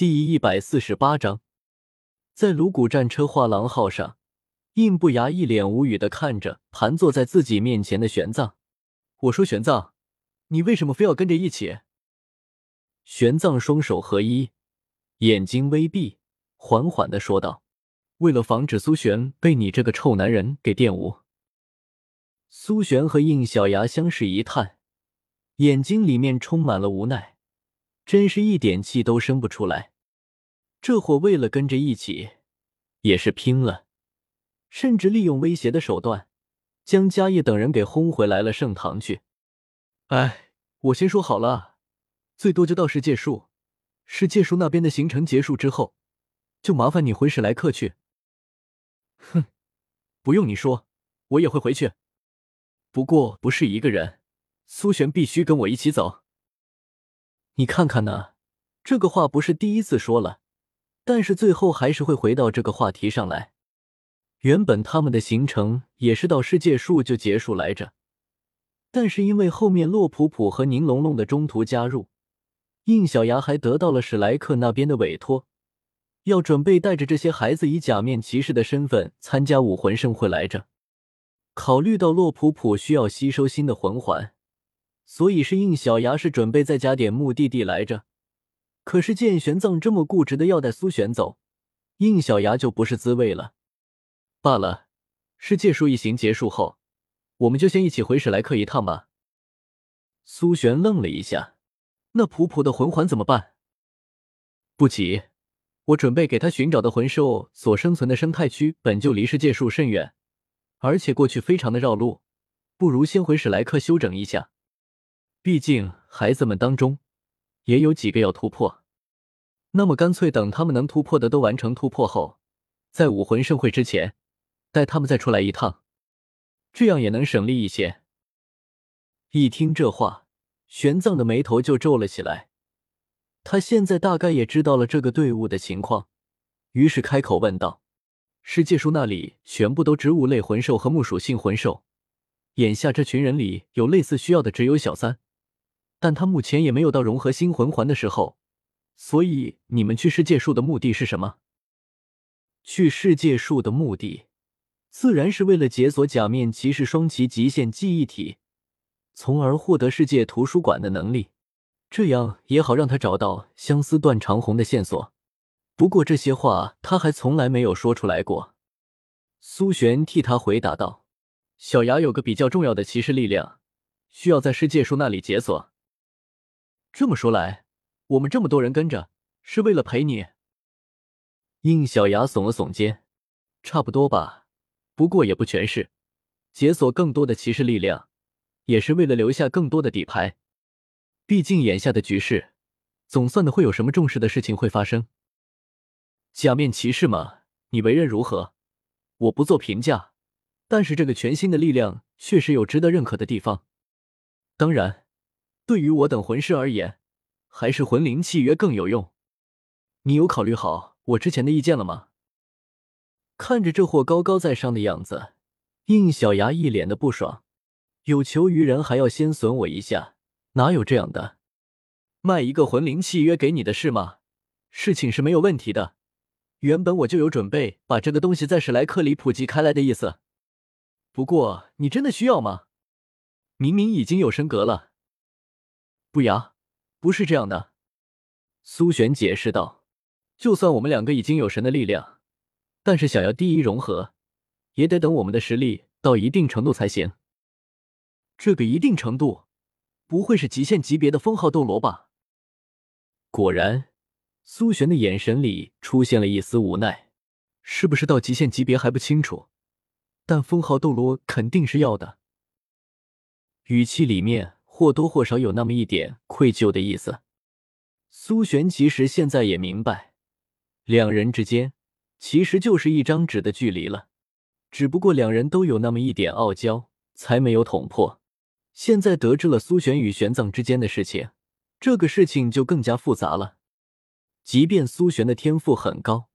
第一百四十八章，在颅骨战车画廊号上，印不牙一脸无语的看着盘坐在自己面前的玄奘。我说：“玄奘，你为什么非要跟着一起？”玄奘双手合一，眼睛微闭，缓缓的说道：“为了防止苏璇被你这个臭男人给玷污。”苏璇和应小牙相视一叹，眼睛里面充满了无奈。真是一点气都生不出来，这货为了跟着一起，也是拼了，甚至利用威胁的手段，将嘉业等人给轰回来了圣堂去。哎，我先说好了，最多就到世界树，世界树那边的行程结束之后，就麻烦你回史莱克去。哼，不用你说，我也会回去，不过不是一个人，苏璇必须跟我一起走。你看看呢，这个话不是第一次说了，但是最后还是会回到这个话题上来。原本他们的行程也是到世界树就结束来着，但是因为后面洛普普和宁龙龙的中途加入，应小牙还得到了史莱克那边的委托，要准备带着这些孩子以假面骑士的身份参加武魂盛会来着。考虑到洛普普需要吸收新的魂环。所以是应小牙是准备再加点目的地来着，可是见玄奘这么固执的要带苏璇走，应小牙就不是滋味了。罢了，世界树一行结束后，我们就先一起回史莱克一趟吧。苏璇愣了一下，那普普的魂环怎么办？不急，我准备给他寻找的魂兽所生存的生态区本就离世界树甚远，而且过去非常的绕路，不如先回史莱克休整一下。毕竟孩子们当中也有几个要突破，那么干脆等他们能突破的都完成突破后，在武魂盛会之前带他们再出来一趟，这样也能省力一些。一听这话，玄奘的眉头就皱了起来。他现在大概也知道了这个队伍的情况，于是开口问道：“世界树那里全部都植物类魂兽和木属性魂兽，眼下这群人里有类似需要的只有小三。”但他目前也没有到融合新魂环的时候，所以你们去世界树的目的是什么？去世界树的目的，自然是为了解锁假面骑士双旗极限记忆体，从而获得世界图书馆的能力，这样也好让他找到相思断长红的线索。不过这些话他还从来没有说出来过。苏璇替他回答道：“小牙有个比较重要的骑士力量，需要在世界树那里解锁。”这么说来，我们这么多人跟着，是为了陪你。应小牙耸了耸肩，差不多吧，不过也不全是。解锁更多的骑士力量，也是为了留下更多的底牌。毕竟眼下的局势，总算的会有什么重视的事情会发生。假面骑士嘛，你为人如何？我不做评价，但是这个全新的力量确实有值得认可的地方。当然。对于我等魂师而言，还是魂灵契约更有用。你有考虑好我之前的意见了吗？看着这货高高在上的样子，应小牙一脸的不爽。有求于人还要先损我一下，哪有这样的？卖一个魂灵契约给你的是吗？事情是没有问题的。原本我就有准备把这个东西在史莱克里普及开来的意思。不过你真的需要吗？明明已经有升格了。不呀，不是这样的。苏璇解释道：“就算我们两个已经有神的力量，但是想要第一融合，也得等我们的实力到一定程度才行。这个一定程度，不会是极限级别的封号斗罗吧？”果然，苏璇的眼神里出现了一丝无奈。是不是到极限级别还不清楚，但封号斗罗肯定是要的。语气里面。或多或少有那么一点愧疚的意思。苏璇其实现在也明白，两人之间其实就是一张纸的距离了，只不过两人都有那么一点傲娇，才没有捅破。现在得知了苏璇与玄奘之间的事情，这个事情就更加复杂了。即便苏璇的天赋很高，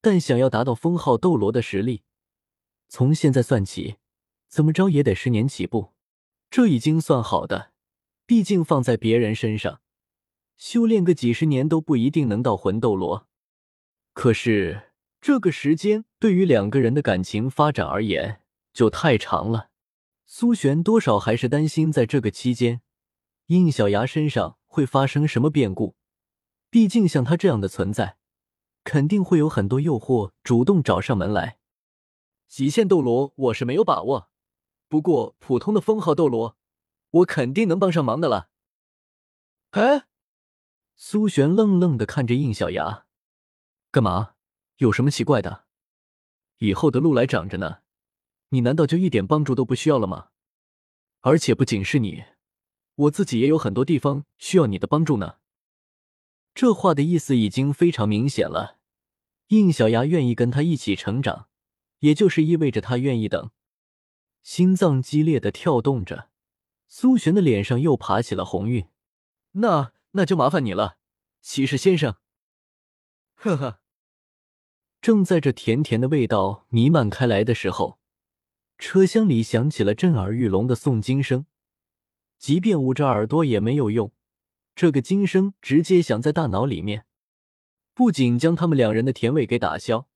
但想要达到封号斗罗的实力，从现在算起，怎么着也得十年起步。这已经算好的，毕竟放在别人身上，修炼个几十年都不一定能到魂斗罗。可是这个时间对于两个人的感情发展而言就太长了。苏璇多少还是担心，在这个期间，应小牙身上会发生什么变故。毕竟像他这样的存在，肯定会有很多诱惑主动找上门来。极限斗罗我是没有把握，不过普通的封号斗罗，我肯定能帮上忙的了。哎，苏璇愣愣的看着应小牙，干嘛？有什么奇怪的？以后的路来长着呢。你难道就一点帮助都不需要了吗？而且不仅是你，我自己也有很多地方需要你的帮助呢。这话的意思已经非常明显了。应小牙愿意跟他一起成长，也就是意味着他愿意等。心脏激烈的跳动着，苏璇的脸上又爬起了红晕。那那就麻烦你了，骑士先生。呵呵。正在这甜甜的味道弥漫开来的时候。车厢里响起了震耳欲聋的诵经声，即便捂着耳朵也没有用，这个经声直接响在大脑里面，不仅将他们两人的甜味给打消，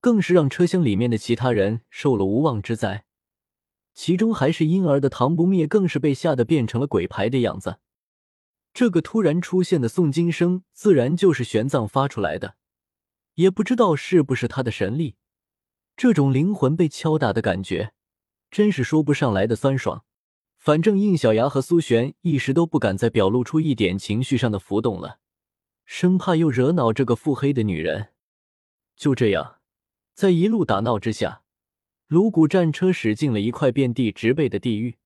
更是让车厢里面的其他人受了无妄之灾。其中还是婴儿的唐不灭，更是被吓得变成了鬼牌的样子。这个突然出现的诵经声，自然就是玄奘发出来的，也不知道是不是他的神力。这种灵魂被敲打的感觉，真是说不上来的酸爽。反正应小牙和苏璇一时都不敢再表露出一点情绪上的浮动了，生怕又惹恼这个腹黑的女人。就这样，在一路打闹之下，颅骨战车驶进了一块遍地植被的地狱。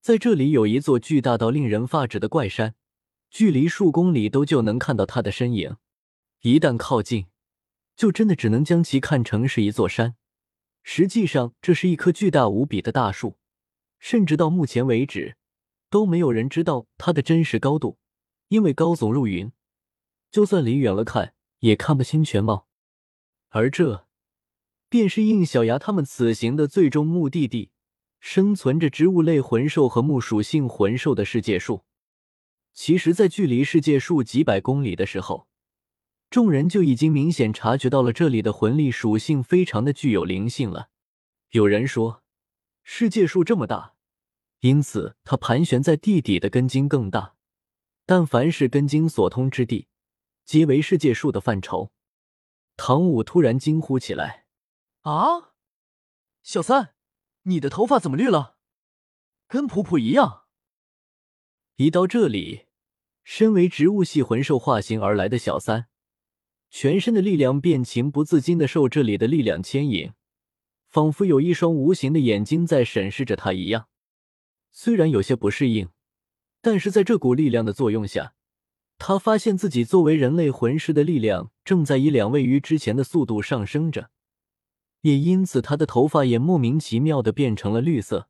在这里有一座巨大到令人发指的怪山，距离数公里都就能看到它的身影。一旦靠近，就真的只能将其看成是一座山，实际上这是一棵巨大无比的大树，甚至到目前为止都没有人知道它的真实高度，因为高耸入云，就算离远了看也看不清全貌。而这便是应小牙他们此行的最终目的地——生存着植物类魂兽和木属性魂兽的世界树。其实，在距离世界树几百公里的时候。众人就已经明显察觉到了这里的魂力属性非常的具有灵性了。有人说，世界树这么大，因此它盘旋在地底的根茎更大。但凡是根茎所通之地，皆为世界树的范畴。唐舞突然惊呼起来：“啊，小三，你的头发怎么绿了？跟普普一样。”一到这里，身为植物系魂兽化形而来的小三。全身的力量便情不自禁的受这里的力量牵引，仿佛有一双无形的眼睛在审视着他一样。虽然有些不适应，但是在这股力量的作用下，他发现自己作为人类魂师的力量正在以两位于之前的速度上升着，也因此他的头发也莫名其妙的变成了绿色。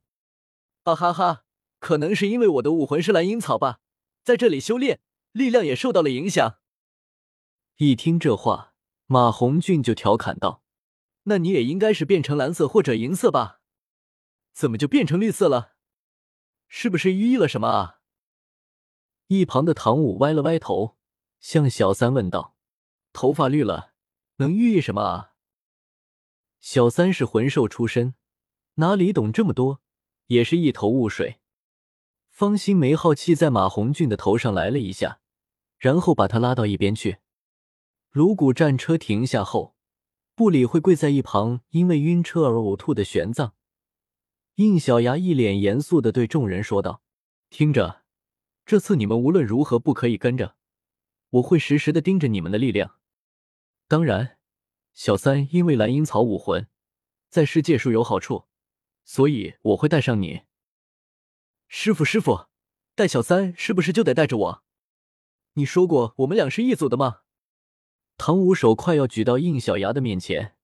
啊哈哈，可能是因为我的武魂是蓝银草吧，在这里修炼，力量也受到了影响。一听这话，马红俊就调侃道：“那你也应该是变成蓝色或者银色吧？怎么就变成绿色了？是不是寓意了什么啊？”一旁的唐舞歪了歪头，向小三问道：“头发绿了，能寓意什么啊？”小三是魂兽出身，哪里懂这么多，也是一头雾水。方心梅好气在马红俊的头上来了一下，然后把他拉到一边去。颅骨战车停下后，不理会跪在一旁因为晕车而呕吐的玄奘，应小牙一脸严肃的对众人说道：“听着，这次你们无论如何不可以跟着，我会时时的盯着你们的力量。当然，小三因为蓝银草武魂在世界树有好处，所以我会带上你。师傅，师傅，带小三是不是就得带着我？你说过我们俩是一组的吗？”唐舞手快要举到应小牙的面前，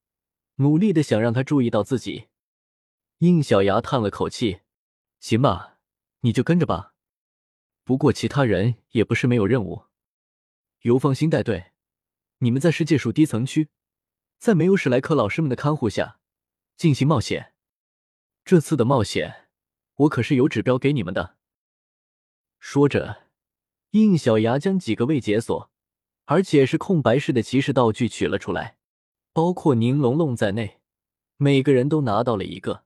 努力的想让他注意到自己。应小牙叹了口气：“行吧，你就跟着吧。不过其他人也不是没有任务，由放心带队。你们在世界树低层区，在没有史莱克老师们的看护下进行冒险。这次的冒险，我可是有指标给你们的。”说着。应小牙将几个未解锁，而且是空白式的骑士道具取了出来，包括宁龙龙在内，每个人都拿到了一个。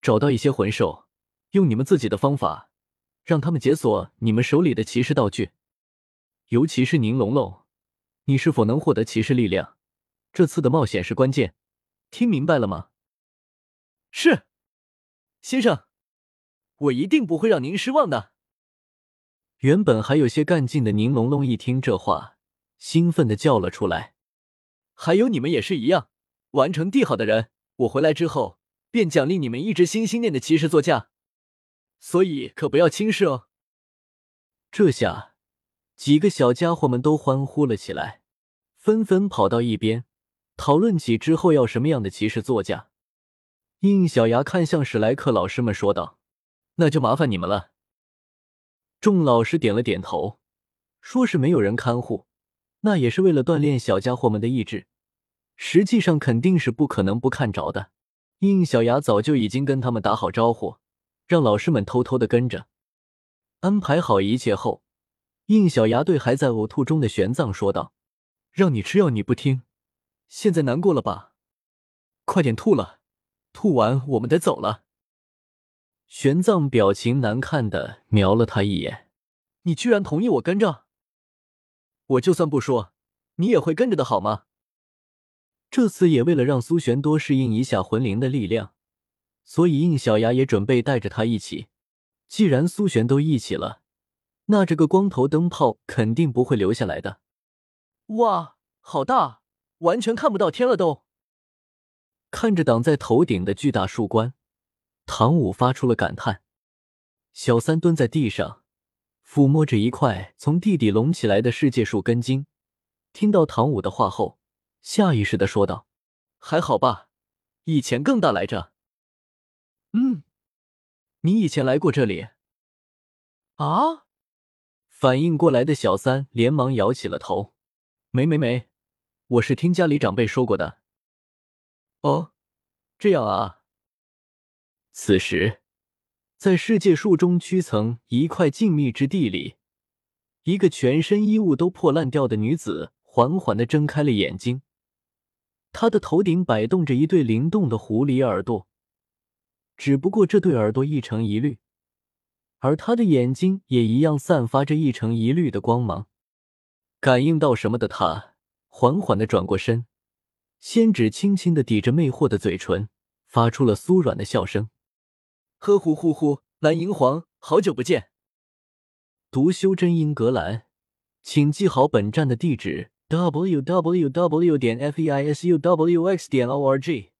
找到一些魂兽，用你们自己的方法，让他们解锁你们手里的骑士道具。尤其是宁龙龙，你是否能获得骑士力量？这次的冒险是关键，听明白了吗？是，先生，我一定不会让您失望的。原本还有些干劲的宁龙龙一听这话，兴奋的叫了出来。还有你们也是一样，完成地好的人，我回来之后。便奖励你们一只心心念的骑士座驾，所以可不要轻视哦。这下，几个小家伙们都欢呼了起来，纷纷跑到一边，讨论起之后要什么样的骑士座驾。应小牙看向史莱克老师们说道：“那就麻烦你们了。”众老师点了点头，说是没有人看护，那也是为了锻炼小家伙们的意志，实际上肯定是不可能不看着的。应小牙早就已经跟他们打好招呼，让老师们偷偷的跟着。安排好一切后，应小牙对还在呕吐中的玄奘说道：“让你吃药你不听，现在难过了吧？快点吐了，吐完我们得走了。”玄奘表情难看的瞄了他一眼：“你居然同意我跟着？我就算不说，你也会跟着的好吗？”这次也为了让苏玄多适应一下魂灵的力量，所以应小牙也准备带着他一起。既然苏玄都一起了，那这个光头灯泡肯定不会留下来的。哇，好大，完全看不到天了都！看着挡在头顶的巨大树冠，唐舞发出了感叹。小三蹲在地上，抚摸着一块从地底隆起来的世界树根茎，听到唐舞的话后。下意识的说道：“还好吧，以前更大来着。”“嗯，你以前来过这里？”啊！反应过来的小三连忙摇起了头：“没没没，我是听家里长辈说过的。”“哦，这样啊。”此时，在世界树中区层一块静谧之地里，一个全身衣物都破烂掉的女子缓缓的睁开了眼睛。他的头顶摆动着一对灵动的狐狸耳朵，只不过这对耳朵一成一绿，而他的眼睛也一样散发着一成一绿的光芒。感应到什么的他，缓缓的转过身，仙指轻轻的抵着魅惑的嘴唇，发出了酥软的笑声：“呵呼呼呼，蓝银皇，好久不见。”读修真英格兰，请记好本站的地址。w w w. 点 f e i s u w x. 点 o r g